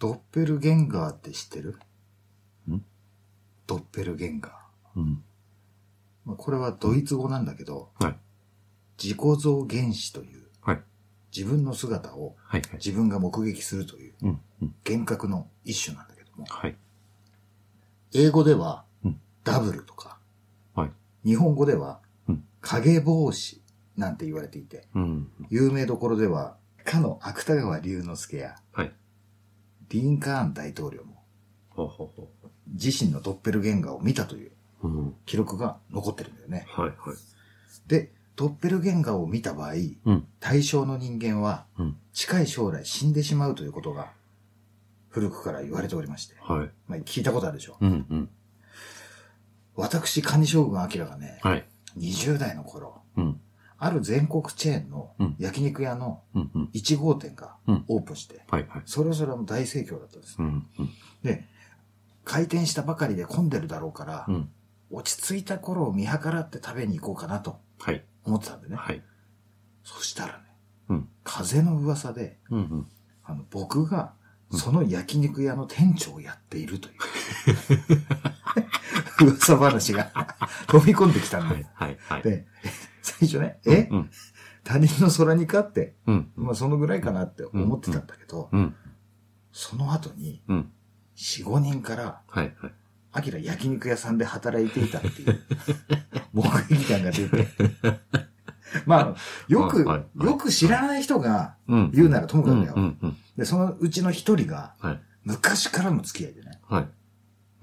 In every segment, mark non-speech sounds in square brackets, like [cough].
ドッペルゲンガーって知ってる？ん？ドッペルゲンガー。うん。まあこれはドイツ語なんだけど、はい。自己像原子という、はい。自分の姿をはい。はい。自分が目撃するといううん。うん。幻覚の一種なんだけども、はい。英語ではうんダブルとか、はい。日本語ではうん影帽子なんて言われていて、うん。有名どころでは、かの芥川龍之介やはい。リンカーン大統領も自身のドッペルゲンガーを見たという。記録が残ってるんだよね。はい。はい。で、ドッペルゲンガーを見た場合、うん。対象の人間はうん。近い将来死んでしまうということが古くから言われておりまして、はい。まあ、聞いたことあるでしょ。うん。うん。私、カニ将軍明がね、はい。20代の頃、うん。ある全国チェーンのうん焼肉屋のうん。うん。1号店がうんオープンして。それはそれは大盛況だったんです。うん。うん。で、開店したばかりで混んでるだろうから、うん。落ち着いた頃を見計らって食べに行こうかなとはい。思ってたんでね。はい。そしたらね、うん。風の噂で、うん。うん。あの、僕が、その焼肉屋の店長をやっているという、[laughs] [laughs] 噂話が飛び込んできたんで、はい。はい。はい。で、最初ね、え、うん。他人の空にかって、うん。まあそのぐらいかなって思ってたんだけど、うん。その後に、うん。4、5人から、はい。はい。アキラ焼肉屋さんで働いていたっていう、[laughs] 目撃談が出て、[laughs] まあ、よく、はいはいよく知らない人がうん。言うならともかうん。くだよ。うん。うん。で、そのうちの一人が、はい。昔からの付き合いでね、はい。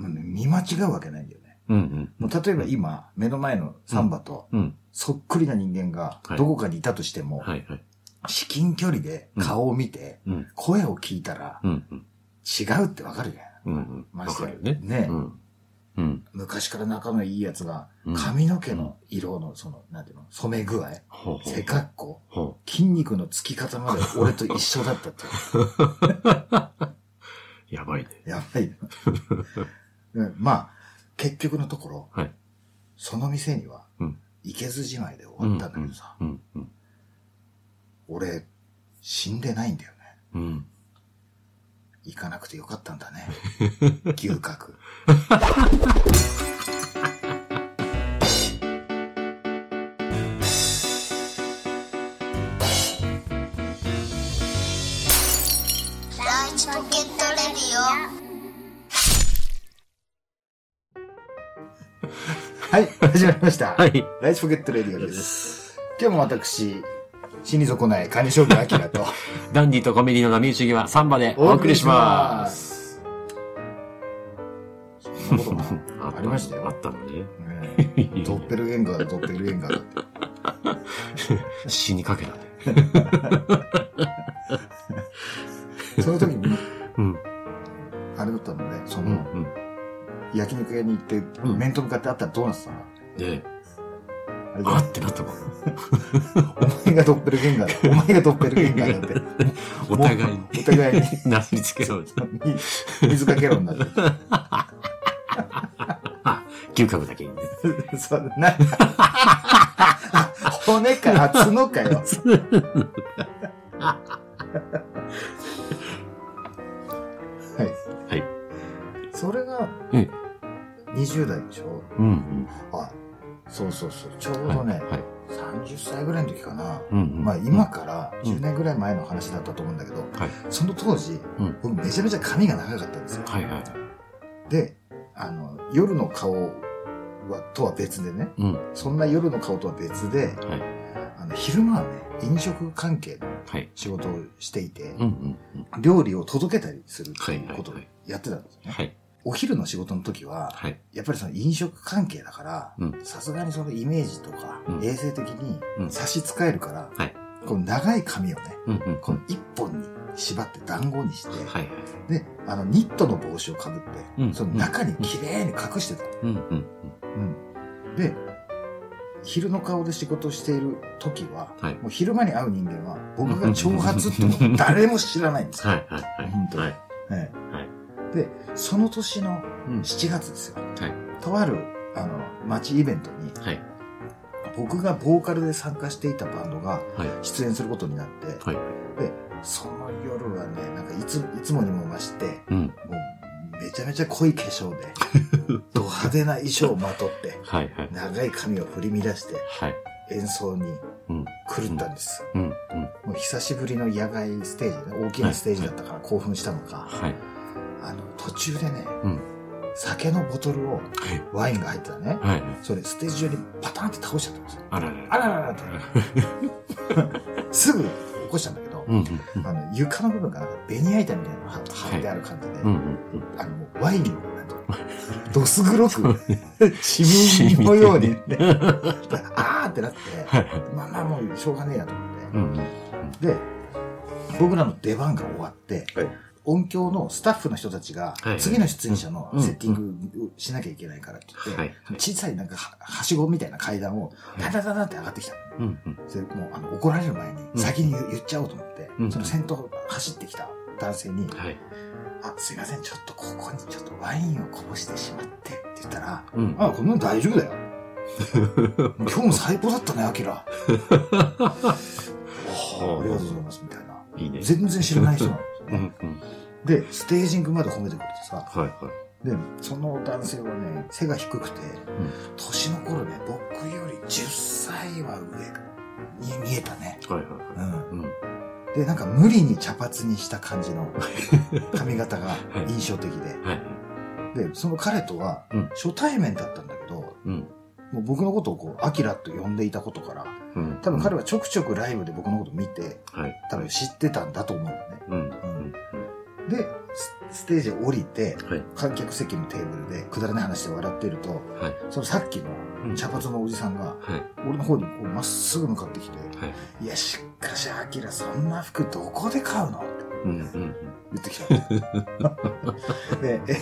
もうね見間違うわけないんだよね。うん。うん。もう例えば今、目の前のサンバと、うん。そっくりな人間がはいどこかにいたとしても、はい。はい。至近距離で顔を見て、うん。声を聞いたらうん。うん。違うってわかるじゃん。うん。うん。ましてわかるよね。ねうん。うん。昔から仲のいいやつがうん、髪の毛の色の、その、なんていうの、染め具合、背格好、ほ筋肉のつき方まで俺と一緒だったって。う。[laughs] やばいね。やばい。[laughs] うんまあ、結局のところ、はい。その店にはうん、行けずじまいで終わったんだけどさ。俺、死んでないんだよね。うん。行かなくてよかったんだね。[laughs] 牛角。はい、始まりました。はい。ライチポケットレディオです。今日も私、死に損ないカニ将軍アキラと [laughs] ダンディとコメディの波打ち際、サンバでお送りします。す。そんなことがありましたよあ。ったのね。ねえドッペルゲンガーだ、ドッペルゲンガーだって。[laughs] 死にかけたね。[laughs] その時焼肉屋に行って、ん面と向かって会ったらどうなってたの？で、あってなったもん。お前がドッペルゲンガーだ。[laughs] お前がドッペルゲンガーだって。[laughs] お互いに。お互いに [laughs] なすりつけろ。み水かけろになって。あ、牛角だけにね。そう、な、骨か、あ角かよ。はい。はい。それがうん、20代でしょ？うん。うん。あ、そうそうそう。ちょうどね、はい。30歳ぐらいの時かな。うんうん。まあ今からうん10年ぐらい前の話だったと思うんだけど、はい。その当時、うん僕めちゃめちゃ髪が長かったんですよ。はいはい。で、あの、夜の顔は、とは別でね、うん。そんな夜の顔とは別で、はい。あの、昼間はね、飲食関係のはい。仕事をしていてうん、うんうん。料理を届けたりすることをはいはいやってたんですよね。はい。お昼の仕事の時は、はい。やっぱりその飲食関係だからうん、さすがにそのイメージとかう、ん衛生的にうん差し支えるから、はいこの長い髪をね、うんうん。この一本に縛って団子にして、はいはい。で、あの、ニットの帽子をかぶって、うんその中に綺麗に隠してたの。うんうんうん。で、昼の顔で仕事している時は、はいもう昼間に会う人間は、僕が長髪ってことを誰も知らないんですよ。はいはいはい。本当にはい。えはい。えで、その年のうん。7月ですよ。はい。とある、あの、街イベントに、はい。僕がボーカルで参加していたバンドがはい。出演することになって、はい。で、その夜はね、なんかいつ、いつもにも増して、うん。もう、めちゃめちゃ濃い化粧で、[laughs] ド派手な衣装をまとって、はいはい。長い髪を振り乱して、はい。演奏にうん。狂ったんです。うん。うん。もう久しぶりの野外ステージね、大きなステージだったから興奮したのか、はい。あの、途中でね、うん。酒のボトルを、はい。ワインが入ってたね、はい。それステージ上にパタンって倒しちゃったんですよ。あららあらららって。[laughs] すぐ起こしたんだけど、うん。うん。あの床の部分がなんかベニヤ板みたいなのが貼ってある感じで、うん。うん。あの、もうワインのどす黒く、[laughs] シミのように、ね、[laughs] あーってなって、はい。まあまあもうしょうがねえやと思って。うん。で、僕らの出番が終わって、はい音響のスタッフの人たちがはい、次の出演者のうんセッティングしなきゃいけないからって言って、はい小さいなんかははしごみたいな階段を、ダダダダって上がってきた。それもうあの怒られる前にうん先に言言っちゃおうと思って、うんその先頭走ってきた男性に、はい。あ、すいません、ちょっとここにちょっとワインをこぼしてしまってって言ったら、うん。あ、こんなの大丈夫だよ。[laughs] 今日も最高だったね、アキラ。[laughs] ありがとうございます、みたいな。いいね。全然知らない人なんですよね。うん。うん。で、ステージングまで褒めてくれてさ、はい。はい。で、その男性はね、背が低くて、ん年の頃ね、僕より10歳は上に見えたね。はい。はい。うん。うん。で、なんか無理に茶髪にした感じの [laughs] 髪型が印象的で。はい。で、その彼とはうん初対面だったんだけど、うん。もう僕のことをこう、アキラと呼んでいたことから、うん。多分彼はちょくちょくライブで僕のこと見て、はい。多分知ってたんだと思うのね。スステージを降りて、はい。観客席のテーブルでくだらない話で笑っていると、はい。そのさっきの茶髪のおじさんが、はい。俺の方にまっすぐ向かってきて、はい。いや、しかし、アキラ、そんな服どこで買うの？って。言ってきたの。[laughs] で、え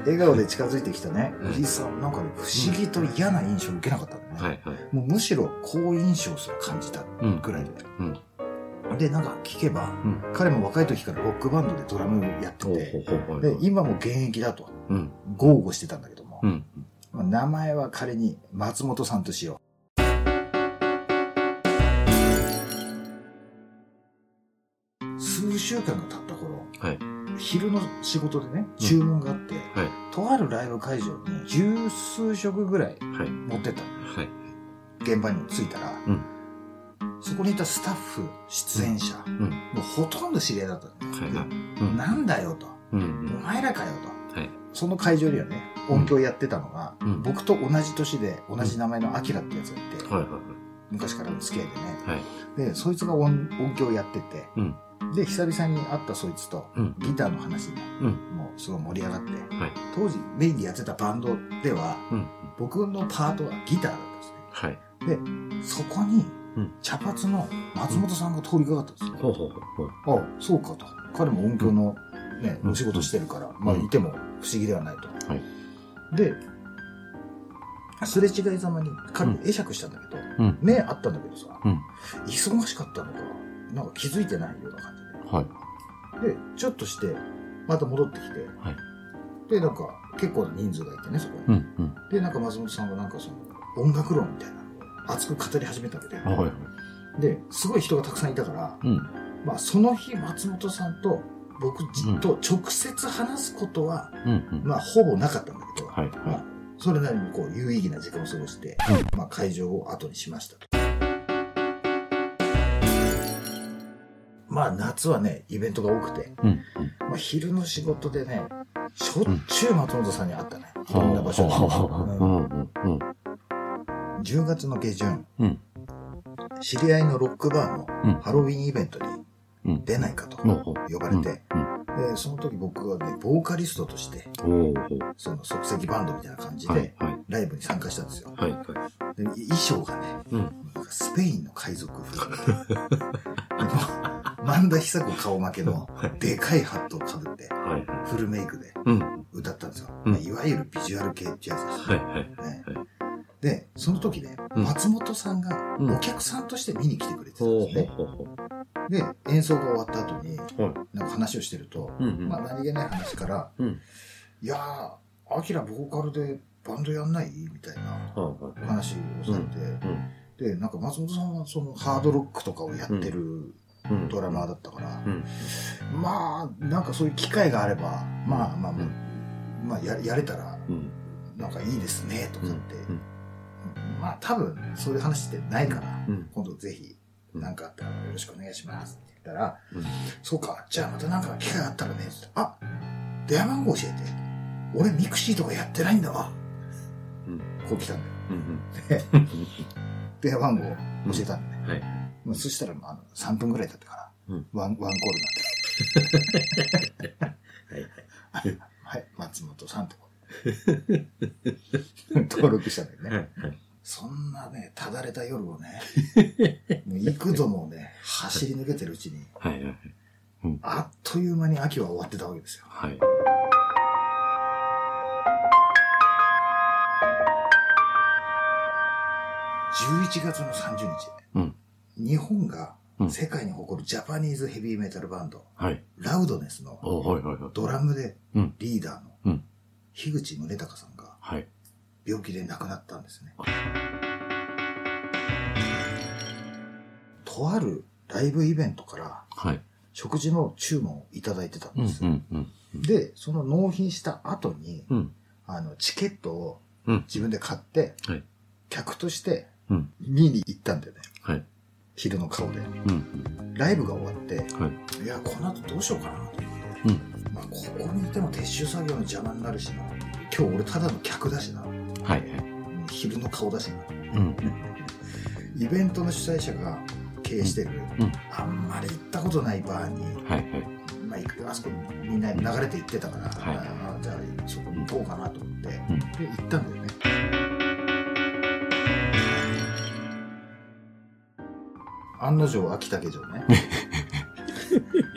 笑顔で近づいてきたね、おじさん、なんかね、不思議と嫌な印象を受けなかったんだよね。はい。はい。もうむしろ好印象すら感じたうん。ぐらいで。うん。で、なんか聞けば、うん。彼も若い時からロックバンドでドラムやってて。で、今も現役だと、うん。豪語してたんだけども、うん。まあ名前は仮に松本さんとしよう。数週間が経った頃、はい。昼の仕事でね、注文があって、はい。とあるライブ会場に十数食ぐらいはい。持ってったのはい。現場に着いたら、うんそこにいたスタッフ、出演者、うん。もうほとんど知り合いだったのね、はい。はい。なんだよと。うん。お前らかよと。はい。その会場にはね、音響やってたのが、うん僕と同じ年で同じ名前のアキラってやつがいて、はい。はい。昔からの付き合いでね。はい。で、そいつが音音響やってて、うんで、久々に会ったそいつと、うん。ギターの話で、うん。もうすごい盛り上がって、はい。当時メインでやってたバンドでは、うん。僕のパートはギターだったんですね。はい。で、そこにうん、茶髪の松本さんが通りかかったんですよ。ほうほうほう。あそうかと。彼も音響のね、うんお仕事してるから、まあうんいても不思議ではないと。はいで、すれ違いざまに彼にう会釈したんだけど、うん。目あったんだけどさ、うん忙しかったのか、なんか気づいてないような感はい。じで。で、ちょっとして、また戻ってきて、はいで、なんか結構な人数がいてね、そこに。うん。うん。で、なんか松本さんがなんかその、音楽論みたいな熱く語り始めたわけで。あはい。で、すごい人がたくさんいたから、うん。まあその日松本さんと僕と直接話すことは、うん。うん。まあほぼなかったんだけど、はい。まあそれなりにこう有意義な時間を過ごして、まあ会場を後にしましたと。まあ夏はね、イベントが多くて、うん。まあ昼の仕事でね、しょっちゅう松本さんに会ったね。いろんな場所で。[laughs] ううんん。うん。10月の下旬、うん知り合いのロックバーのうんハロウィンイベントにうん。出ないかとうん。呼ばれて、で、その時僕はね、ボーカリストとして。その即席バンドみたいな感じで、はい。はい。ライブに参加したんですよ。はい。はい。で衣装がね、うん。なんかスペインの海賊風で、でも萬田久子顔負けのでかいハットをかぶって、はい。フルメイクでうん。歌ったんですよ。うんまあいわゆるビジュアル系ってやつですはい。はい。ね。で、その時ね、うん松本さんがうんお客さんとして見に来てくれてたんほうですね。ほうほうほう。で、演奏が終わった後に、はい。なんか話をしてると、うん。うん。まあ何気ない話から、うん。いやー、アキラボーカルでバンドやんない？みたいなはい。話をされて、うん。で、なんか松本さんはそのハードロックとかをやってるうんドラマーだったから、うん。まあ、なんかそういう機会があれば、まあまあ、うんまあややれたら、うん。なんかいいですね、とかって、うんまあ多分そういう話ってないから、うん今度ぜひ、なんかあったらよろしくお願いしますって言ったら、うんそうか、じゃあまたなんか機会あったらね、あ、電話番号教えて。俺ミクシーとかやってないんだわ。うんこう来たんだよ。うん。で、電話番号教えたんだね。はい。まあ、そしたら、あの、3分ぐらい経ってから、うんワン、ワンコールになって。[laughs] はい。はい、松本さんとこ。[laughs] 登録したんだよね。はい。はい。そんなね、ただれた夜をね、もう幾度もね、走り抜けてるうちに、はい。はい。あっという間に秋は終わってたわけですよ。はい。11月の30日、うん。日本がうん世界に誇るジャパニーズヘビーメタルバンド、はい。ラウドネスの。ドラムでうん。リーダーのうん。樋口宗隆さんがはい。病気で亡くなったんですね。とあるライブイベントからはい。食事の注文をいただいてたんうん。です。うん。うん。で、その納品した後に、うん。あの、チケットをうん。自分で買って、はい。客としてうん。見に行ったんだよね。はい。昼の顔で。うん。ライブが終わって、はい。いや、この後どうしようかなと。うん。まあ、ここにいても撤収作業の邪魔になるしな。今日俺ただの客だしな。はい。昼の顔だしな。うん。イベントの主催者が経営してる、うんあんまり行ったことないバーに、はい。はい。まあ、行くあそこにみんな流れて行ってたから、はいあじゃあそこに行こうかなと思って、うんで行ったんだよね。案の定秋田家城ね。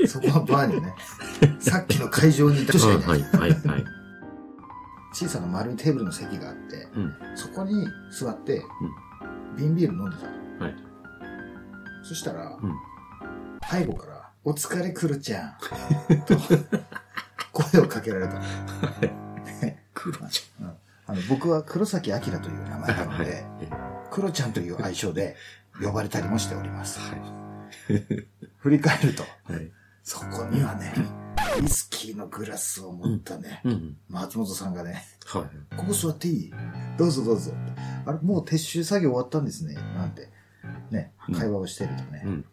[laughs] そこのバーにね、さっきの会場にいた人しかいない。はい。はい。はい。小さな丸いテーブルの席があって、うん。そこに座って、瓶ビール飲んでたの。はい。そしたら、うん背後から、お疲れくるちゃん、[laughs] と声をかけられたの。黒ちうんあの僕は黒崎明という名前なのはいで、クロちゃんという愛称で呼ばれたりもしております。振り返ると、はい。そこにはね、ウイスキーのグラスを持ったね、うん。松本さんがね、はい。ここ座っていい？どうぞどうぞ。あれ、もう撤収作業終わったんですね。なんて、ね、うん会話をしてるとね、うん。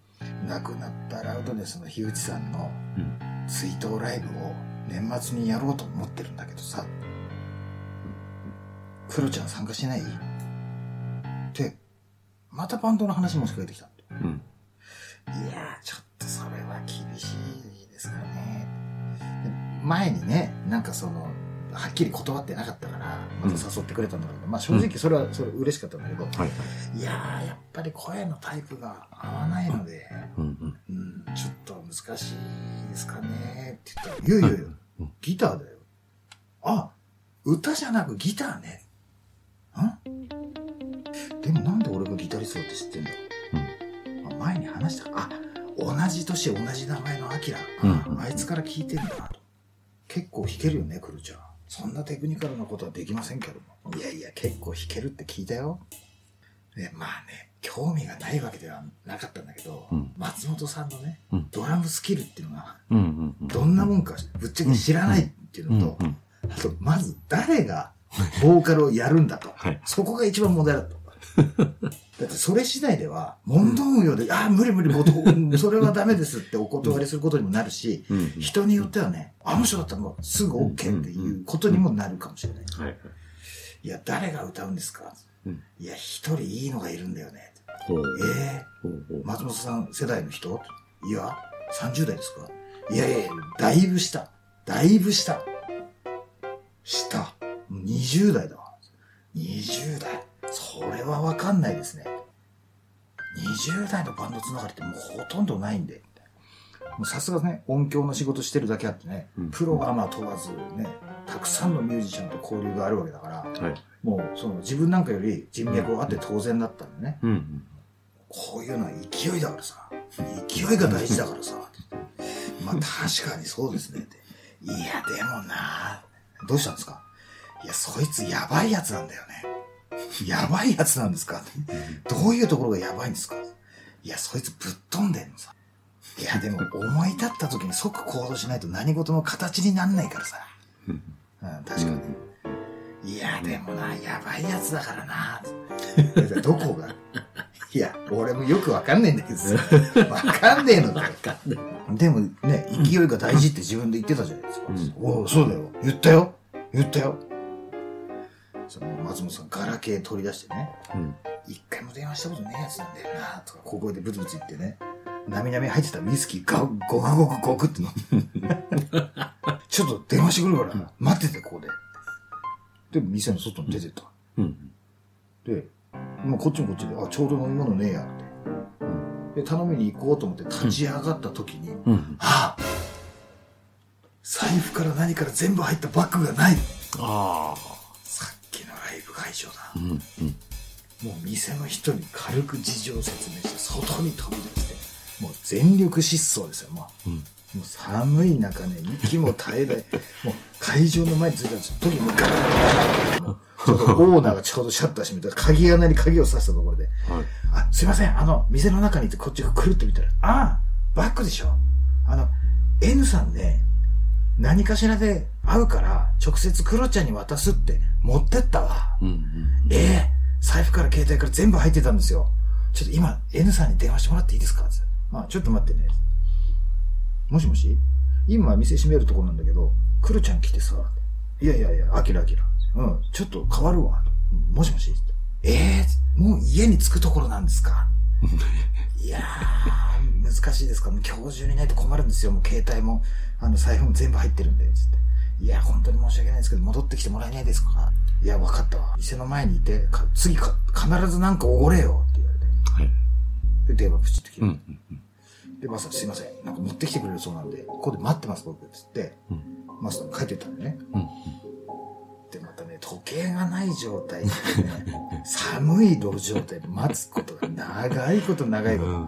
亡くなったラウドネスの樋口さんのうん。追悼ライブを年末にやろうと思ってるんだけどさ、クロちゃん参加しない？って、またバンドの話も仕掛けてきた。うん。いや前にね、なんかその、はっきり断ってなかったから、また誘ってくれたんだけど、まあ正直それは、それ嬉しかったんだけど、はい。いやー、やっぱり声のタイプが合わないので、うん。うん。うん、ちょっと難しいですかねって言ったら、いやいやギターだよ。あ、歌じゃなくギターね。んでもなんで俺がギタリストだって知ってんだあ前に話したあ、同じ年同じ名前のアキラ。あいつから聞いてんだと。結構弾けるよね、クルちゃん。そんなテクニカルなことはできませんけども。いやいや、結構弾けるって聞いたよ。で、まあね、興味がないわけではなかったんだけど、うん松本さんのね、うんドラムスキルっていうのが、うん。うん。どんなもんかぶっちゃけ知らないっていううん。のと、うん。あと、まず誰がボーカルをやるんだと。はい。そこが一番問題だと。[laughs] だってそれ次第では、問答無用で、ああ、無理無理、[laughs] それはダメですってお断りすることにもなるし、うん。人によってはね、あの人だったらもうすぐ OK っていうことにもなるかもしれない。はい。いや、誰が歌うんですか？うんいや、一人いいのがいるんだよね。ええ松本さん世代の人？いや、30代ですか？いやいやいや、だいぶ下。だいぶ下。下。20代だわ。20代。それはわかんないですね。20代のバンドつながりってもうほとんどないんで。もうさすがね、音響の仕事してるだけあってね、うんプロアマ問わずね、たくさんのミュージシャンと交流があるわけだから、はい。もうその自分なんかより人脈があって当然だったんでね。うん。こういうのは勢いだからさ。勢いが大事だからさ。まあ確かにそうですねって。いや、でもなどうしたんですか？いや、そいつやばいやつなんだよね。やばいやつなんですか？どういうところがやばいんですか？いや、そいつぶっ飛んでんのさ。いや、でも思い立った時に即行動しないと何事も形になんないからさ。うんうん、確かに。いや、でもな、やばいやつだからな。どこが？いや、俺もよくわかんねえんだけどさ。わかんねえのだよ。でもね、勢いが大事って自分で言ってたじゃないですか。うんおうそうだよ。言ったよ。言ったよ。その松本さん、ガラケー取り出してね。うん。一回も電話したことねえやつなんだよな、とか、小声でブツブツ言ってね。なみなみ入ってたウイスキーが、ごくごくごくっての。ちょっと電話してくるから、待ってて、ここで。で、店の外に出てった。うん。で、もうこっちもこっちで、あ、ちょうど飲み物ねえやって。で、頼みに行こうと思って立ち上がった時に、うん。ああ財布から何から全部入ったバッグがないああ。会場だ。うん。うん。もう店の人に軽く事情を説明して、外に飛び出して、もう全力疾走ですよ、もう。うん。もう寒い中ね、息も絶えない。[laughs] もう会場の前に着いた時にもうガラガラガラガラもうちょうどオーナーがちょうどシャッター閉めたら、鍵穴に鍵を刺したところで、はい。あ、すいません、あの、店の中にいてこっちがくるって見たら、ああ、バッグでしょ。あの、N さんね、何かしらで会うから、直接クロちゃんに渡すって持ってったわ。うん。うん。ええ財布から携帯から全部入ってたんですよ。ちょっと今、N さんに電話してもらっていいですか？つってあ、ちょっと待ってね。もしもし？今店閉めるとこなんだけど、クロちゃん来てさ、いやいやいや、アキラアキラ。うん、ちょっと変わるわ。もしもし？ええもう家に着くところなんですか？[laughs] いやー、難しいですか？もう今日中にないと困るんですよ。もう携帯も、あの、財布も全部入ってるんで、つって。いや、本当に申し訳ないですけど、戻ってきてもらえないですか？いや、わかったわ。店の前にいて、か次か、必ずなんかおごれよって言われて。はい。で、電話プチッと切うん。る。で、マスターすいません。なんか持ってきてくれるそうなんで、ここで待ってます、僕。つって、うん。マスター帰ってったんでね。うん。で、またね、時計がない状態でね、[laughs] 寒い路上で待つことが長いこと長いこと。うん。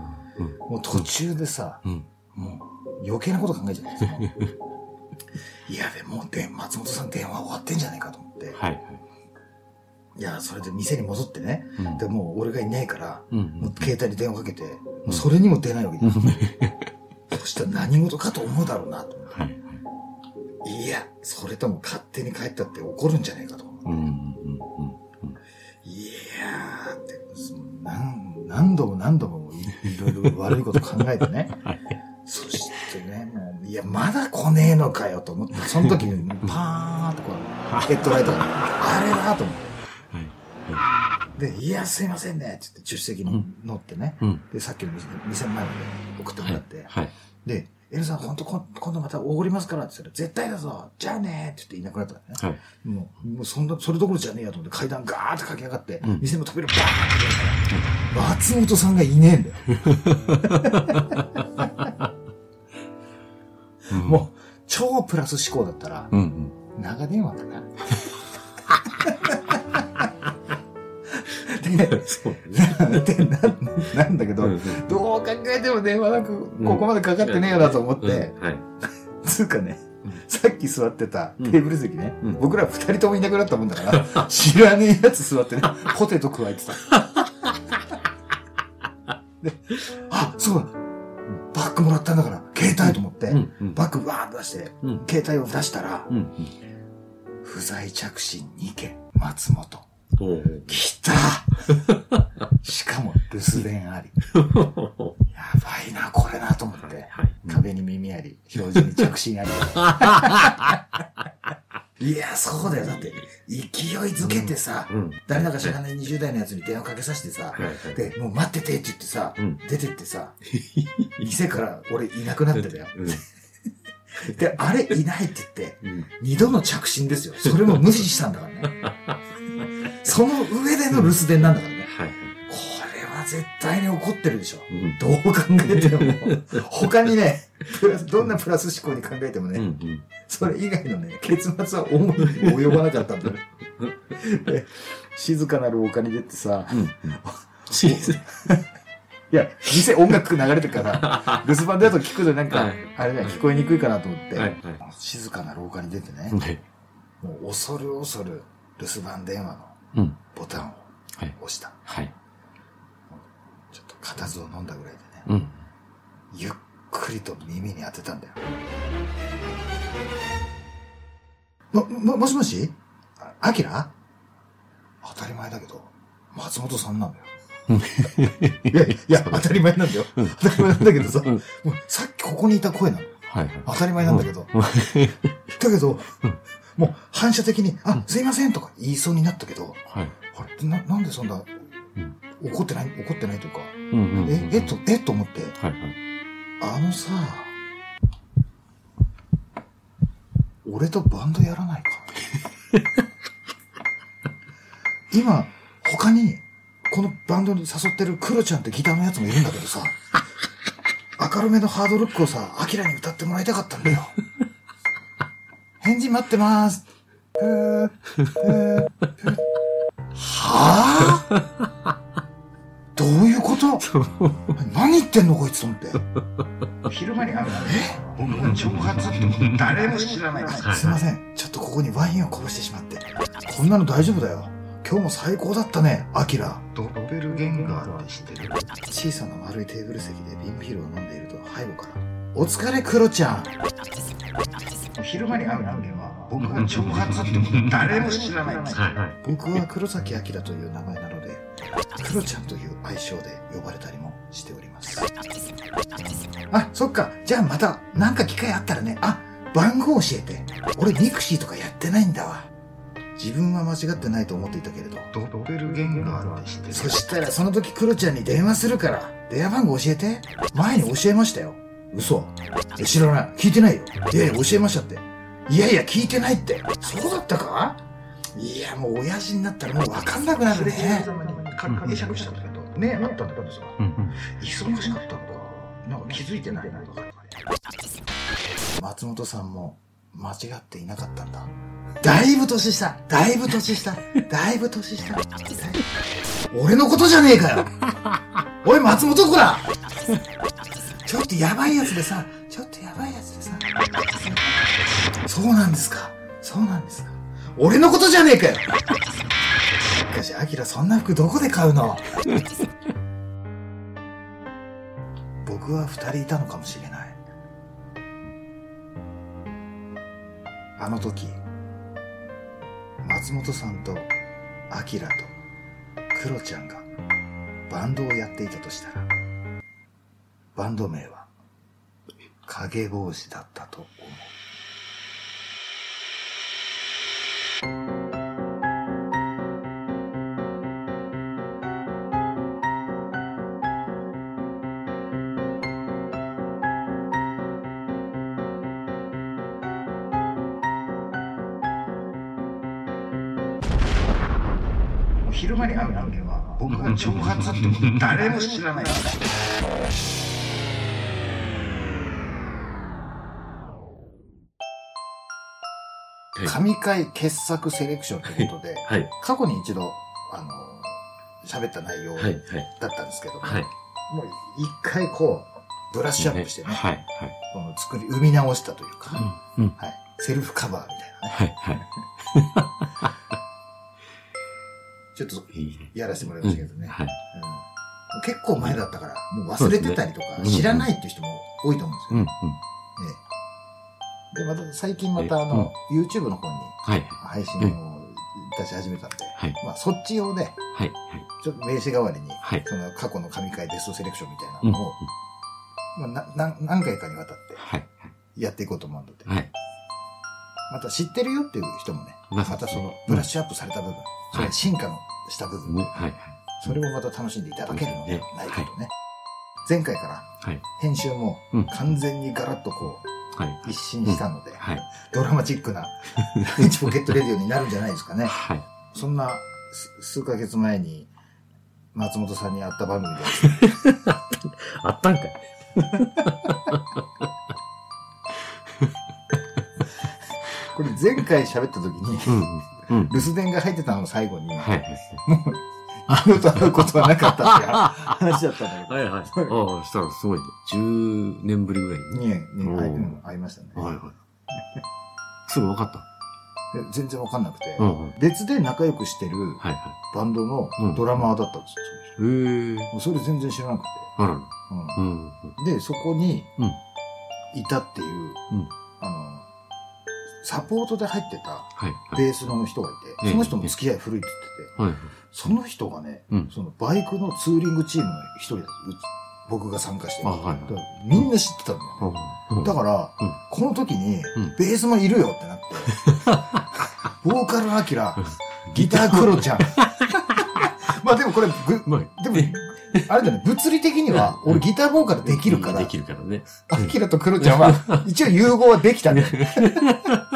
もう途中でさ、うん。もう余計なこと考えちゃうんですよ。[laughs] いや、でもうで、松本さん電話終わってんじゃないかと思って。はい。はい。いや、それで店に戻ってね。うんで、もう俺がいないから、うんもう携帯に電話かけて、もうそれにも出ないわけだ。そしたら何事かと思うだろうなと思って。はい。いや、それとも勝手に帰ったって怒るんじゃないかと思って。うん。うん。うん。いやーって、何何度も何度もいいろいろ悪いこと考えてね。[laughs] はい。そしいや、まだ来ねえのかよと思って、その時にパーンとこう、[laughs] ヘッドライトが、あれだと思って。はい。で、いや、すいませんね、って言って、助手席に乗ってね。うん。で、さっきの店店の前まで送ってもらって。はい。で、エルさん、本当今今度またおごりますからって言ったら、絶対だぞじゃあねって言っていなくなったのね。はい。もう、もうそんな、それどころじゃねえやと思って階段ガーって駆け上がって、うん店の扉バーンって開いたら、松本さんがいねえんだよ。[laughs] もう、超プラス思考だったら、うん。うん。長電話だな。[laughs] で、そう。でななんだけど、うんどう考えても電話なく、ここまでかかってねえよなと思って、はい。つうかねうん、さっき座ってたテーブル席ね、うん僕ら二人ともいなくなったもんだから、[laughs] 知らねえやつ座ってね、ポテト加えてた。[laughs] で、あ、そうだ、バッグもらったんだから、携帯と思って、うん。うん。バッグわーっと出して、うん。携帯を出したら、うん。不在着信2件、松本。来た [laughs] しかも留守電あり。[laughs] やばいな、これなと思って。はい。壁に耳あり、表示に着信あり。[laughs] いや、そうだよ。だって、勢いづけてさ、うん。誰だか知らない20代のやつに電話かけさせてさ、はいはい。で、もう待っててって言ってさ、うん出てってさ、店から俺いなくなってたよ。うん。で、あれいないって言って、うん。二度の着信ですよ。それも無視したんだからね。[laughs] その上での留守電なんだからね。はい。絶対に怒ってるでしょ。うん。どう考えても。[laughs] 他にね、プラス、どんなプラス思考に考えてもね、うん。うん。それ以外のね、結末は思いにも及ばなかったんだよ。で静かなる丘に出てさ、うん。シーズン。いや、店音楽流れてるから、[laughs] 留守番だと聞くとなんか、はいあれだよ、聞こえにくいかなと思って、はい。はい。静かな廊下に出てね、はい。もう恐る恐る留守番電話のうん。ボタンをはい。押した。はい。ちょっと固唾を飲んだぐらいでね、うん。ゆっくりと耳に当てたんだよ。も、も、もしもし？あアキラ？当たり前だけど、松本さんなんだよ。いや、いや、当たり前なんだよ。当たり前なんだけどさ、もうさっきここにいた声なの。はいはい。当たり前なんだけど。[laughs] だけど、もう反射的に、あ、すいませんとか言いそうになったけど、はい。あれな、なんでそんな、うん怒ってない、怒ってないというか、うんうんうん。え、えっと、えっと思って、はいはい。あのさ、俺とバンドやらないか [laughs] 今、他に、このバンドに誘ってるクロちゃんってギターのやつもいるんだけどさ、明るめのハードロックをさ、アキラに歌ってもらいたかったんだよ。[laughs] 返事待ってまーす。はぁ？どういうこと？何言ってんのこいつと思って。昼間に会うなんて、僕の挑発って誰も知らないです。すいません。ちょっとここにワインをこぼしてしまって。こんなの大丈夫だよ。今日も最高だったね、アキラ。ドッペルゲンガーって知ってる？小さな丸いテーブル席でビンピルを飲んでいると背後から。お疲れ、クロちゃん。昼間に会う人間は、僕の挑発って誰も知らないです。はいはい。僕は黒崎明という名前なので、クロちゃんという愛称で呼ばれたりもしております。あ、そっか。じゃあまた、なんか機会あったらね。あ、番号教えて。俺ミクシーとかやってないんだわ。自分は間違ってないと思っていたけれど。ドッペルゲンガーって知ってる？そしたらその時クロちゃんに電話するから、電話番号教えて。前に教えましたよ。嘘。え知らない。聞いてないよ。いやいや、教えましたって。いやいや、聞いてないって。そうだったか？いや、もう親父になったらもうわかんなくなるね。会釈したんだけど、ね、あったんだけどさ。忙しかったのか、なんか気づいてない。なとか。松本さんも間違っていなかったんだ。だいぶ年下。だいぶ年下。だいぶ年下。だい俺のことじゃねえかよ。おい、松本子だ。ちょっとやばいやつでさ、ちょっとやばいやつでさ。そうなんですか。そうなんですか。俺のことじゃねえかよ。しかし、アキラそんな服どこで買うの？[laughs] 僕は二人いたのかもしれない。あの時、松本さんとアキラとクロちゃんがバンドをやっていたとしたら、バンド名は影帽子だったと思う。挑発って誰も知らない。はい神回傑作セレクションということで、はい。過去に一度、あの、喋った内容はい。はい。だったんですけども、はい。もう一回こう、ブラッシュアップしてね、はい。はい。この作り、生み直したというか、うん。うん。はい、セルフカバーみたいなね、はい。はい。ちょっと。やらせてもらいましたけどね。はい。うん結構前だったから、もう忘れてたりとか、知らないっていう人も多いと思うんですよ。うん。うん。ええで、また最近またあの、YouTube の方にはい。配信を出し始めたんで、はい。まあそっち用で。ちょっと名刺代わりに、はい。その過去の神回ベストセレクションみたいなうん。のを、まあ、なな [laughs] 何回かにわたってはい。やっていこうと思うので、はい。また知ってるよっていう人もね、またそのブラッシュアップされた部分、それ進化のした部分、ね。はい。それもまた楽しんでいただけるのではないかとね。前回からはい。編集もうん完全にガラッとこはい。う一新したので、はい。ドラマチックなポケットレディオになるんじゃないですかね。はい。そんなす数ヶ月前に松本さんに会った番組で、[laughs] あったんかい。前回喋った時に、うん。うん。留守電が入ってたのを最後に、はい。あのと会うことはなかったって話だったんだけど。はい。はい。ああ、したらすごいね。10年ぶりぐらいに。に、に、おーはいうん会いましたね。はいはい。すぐ分かった。で全然わかんなくて、うんうん。別で仲良くしてるバンドのうんドラマーだったんですよ、い。へえ。その人もうそれ全然知らなくて。ううん。ん、で、そこにうんいたっていう、うんあの、サポートで入ってた。ベースの人がいて、ええ。その人も付き合い古いって言ってて。その人がね、うん。そのバイクのツーリングチームの一人だ僕が参加して。るみんな知ってたんだよね。うん。だから、うん。この時に、うん。ベースもいるよってなって、[laughs] ボーカルアキラ、ギタークロちゃん。[laughs] まあでもこれ、ぐまあ、でも、あれだね、物理的には、うん。俺ギターボーカルできるから。で、きるからね。アキラとクロちゃんは、一応融合はできたね。[laughs]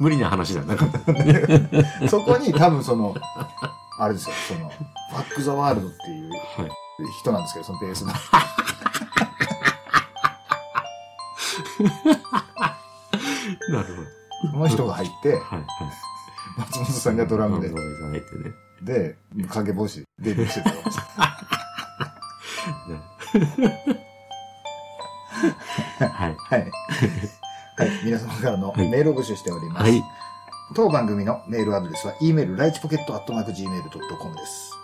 無理な話だな。[laughs] そこに多分その、あれですよ、その、バックザワールドっていうはい。人なんですけど、そのベースの。[laughs] なるほど。その人が入って、はいはい。松本さんがドラムで。で、影法師デビューしてたわけです [laughs] はい。はい。はい。皆様からのはいメールを募集しております。はい。当番組のメールアドレスは、e メール、ライチポケットアットマーク Gmail.com です。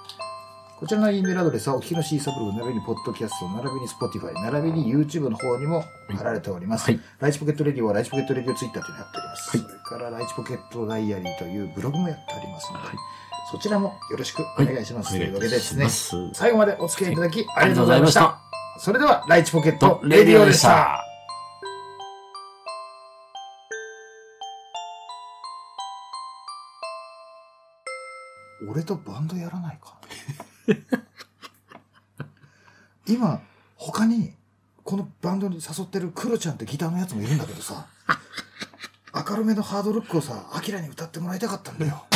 こちらの E メールアドレスは、お聞きの Seesaa ブログ、並びにポッドキャスト、並びに Spotify、並びに YouTube の方にも貼られております。はいライチポケットレディオは、ライチポケットレディオツイッターというのをやっております。はいそれから、ライチポケットダイアリーというブログもやっておりますので、はいそちらもよろしくお願いします。というわけでですね最後までお付き合いいただき、あありがとうございまし。たた。それでは、ライチポケットと、レディオでした。。俺とバンドやらないか [laughs] 今、他に、このバンドに誘ってるクロちゃんってギターのやつもいるんだけどさ、明るめのハードロックをさ、アキラに歌ってもらいたかったんだよ。